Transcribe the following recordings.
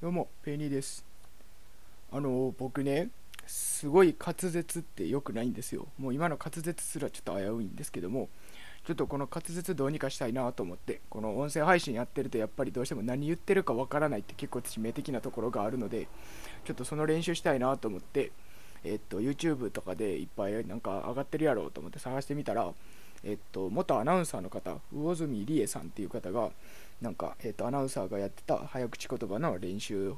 どうも、ペニーです。あの、僕ね、すごい滑舌って良くないんですよ。もう今の滑舌すらちょっと危ういんですけども、ちょっとこの滑舌どうにかしたいなと思って、この音声配信やってるとやっぱりどうしても何言ってるかわからないって結構致命的なところがあるので、ちょっとその練習したいなと思って、えっと、YouTube とかでいっぱいなんか上がってるやろうと思って探してみたら、えっと、元アナウンサーの方、魚住理恵さんっていう方が、なんか、えっと、アナウンサーがやってた早口言葉の練習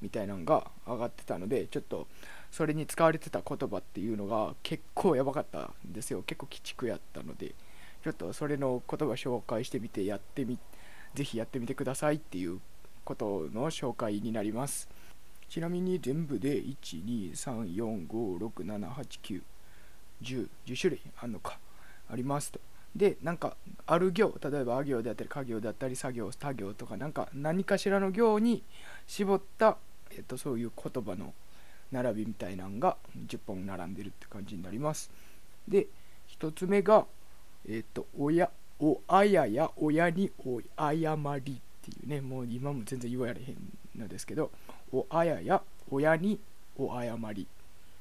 みたいなのが上がってたので、ちょっとそれに使われてた言葉っていうのが結構やばかったんですよ。結構鬼畜やったので、ちょっとそれの言葉紹介してみて、やってみ、ぜひやってみてくださいっていうことの紹介になります。ちなみに全部で1、2、3、4、5、6、7、8、9、10、10種類あるのか。ありますと。で、なんか、ある行、例えば、あ行であったり、家業であったり、作業、他行とか、なんか、何かしらの行に絞った、えっと、そういう言葉の並びみたいなのが10本並んでるって感じになります。で、1つ目が、えっと、親、おあやや親にお謝りっていうね、もう今も全然言われへんのですけど、おあやや親にお謝り。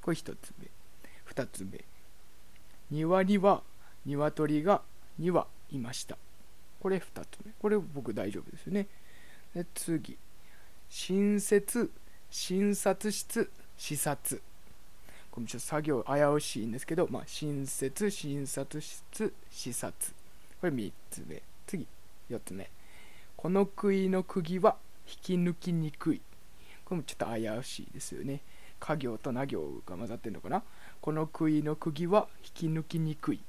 これ1つ目。2つ目。庭には鶏が2羽いました。これ2つ目。これ僕大丈夫ですよね。で次。新設、診察室、視察。これちょっと作業危うしいんですけど、まあ、新設、診察室、視察。これ3つ目。次。4つ目。この杭の釘は引き抜きにくい。これもちょっと危うしいですよね。家行とな行が混ざってるのかなこの杭の釘は引き抜きにくい。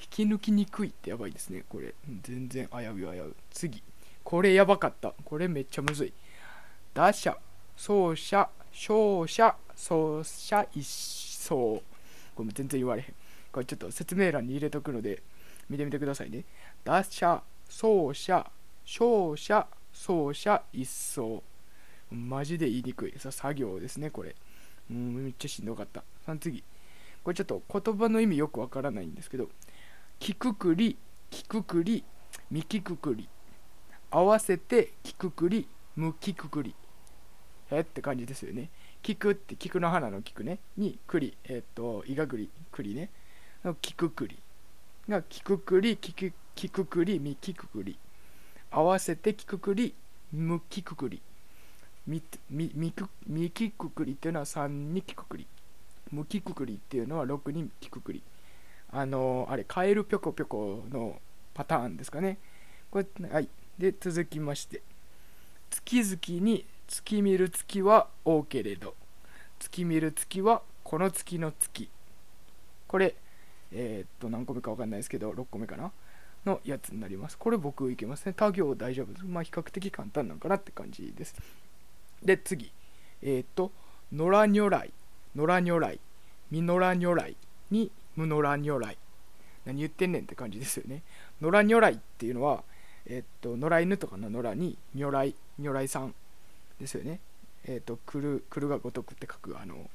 引き抜きにくいってやばいですね。これ。全然危うい危う。次。これやばかった。これめっちゃむずい。打者、走者、勝者、走者一掃。これも全然言われへん。これちょっと説明欄に入れとくので、見てみてくださいね。打者、走者、勝者、走者一掃。マジで言いにくい。さ作業ですね、これ。うん、めっちゃしんどかった。その次。これちょっと言葉の意味よくわからないんですけど、きくくり、きくくり、みきくくり。合わせてきくくり、むきくくり。えって感じですよね。菊って菊の花の菊ね。に栗。えっ、と、いがぐり、栗ね。のきくくり。がきくくり、きくきくくり、みきくくり。合わせてきくくり、むきくくり。みみみくみきくくりっていうのは3にきくくり。むきくくりっていうのは6にきくくり。あのあれ、カエルぴょこぴょこのパターンですかね。これ、はい。で、続きまして。月々に月見る月は多けれど、月見る月はこの月の月。これ、えーっと、何個目か分かんないですけど、6個目かなのやつになります。これ僕いけますね。他行大丈夫です。まあ、比較的簡単なんかなって感じです。で、次。えーっと、野良如来、野良如来、みのら如来にむのら如来。何言ってんねんって感じですよね。野良如来っていうのは、えっと、野良犬とかの野良に如来、如来さんですよね。えっと、来る、来るが如くって書く、あの、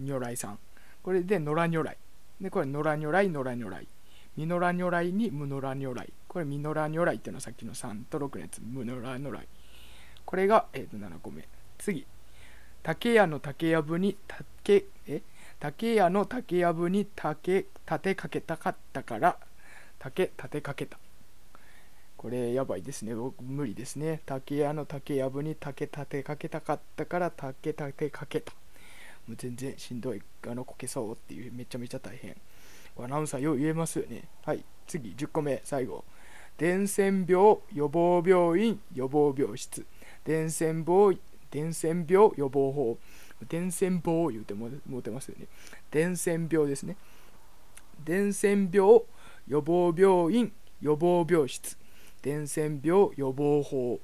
如来さん。これで野良如来。で、これ野良如来、野良如来。ミノラ如来にムノラ如来。これミノラ如来っていうのはさっきの3と6のやつ、ムノラ如来。これが、えー、と7個目。次。竹屋の竹やぶに竹、え？竹屋の竹やぶに竹、立てかけたかったから、竹、立てかけた。これやばいですね。僕無理ですね。竹屋の竹やぶに竹立てかけたかったから竹立てかけた。もう全然しんどい。あのこけそうっていうめちゃめちゃ大変。アナウンサーよう言えますよね。はい。次、10個目、最後。伝染病予防病院予防病室。伝染病、伝染病予防法。伝染病を言うてもうてますよね。伝染病ですね。伝染病予防病院予防病室。伝染病予防法。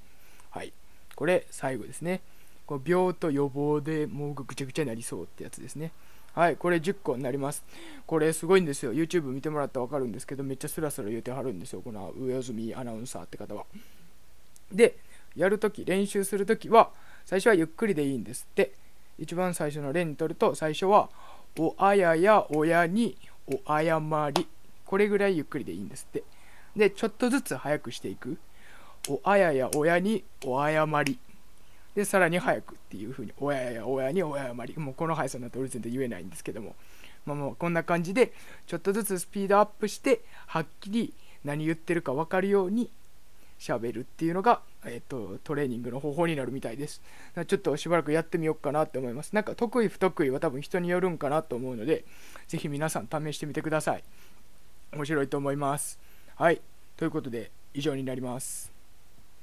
はい。これ、最後ですね。こう病と予防でもうぐちゃぐちゃになりそうってやつですね。はい、これ10個になります。これすごいんですよ。YouTube 見てもらったら分かるんですけど、めっちゃスラスラ言うてはるんですよ。この上住アナウンサーって方は。で、やるとき、練習するときは、最初はゆっくりでいいんですって。一番最初のレントルと、最初は、おあやや親にお謝り。これぐらいゆっくりでいいんですって。で、ちょっとずつ早くしていく。おあやや親にお謝り。でさらに早くっていう風に親や親に親謝りもうこの速さになって俺全然言えないんですけどもまあもうこんな感じでちょっとずつスピードアップしてはっきり何言ってるか分かるように喋るっていうのが、えっと、トレーニングの方法になるみたいです。ちょっとしばらくやってみようかなって思います。なんか得意不得意は多分人によるんかなと思うので、ぜひ皆さん試してみてください。面白いと思います。はい。ということで、以上になります。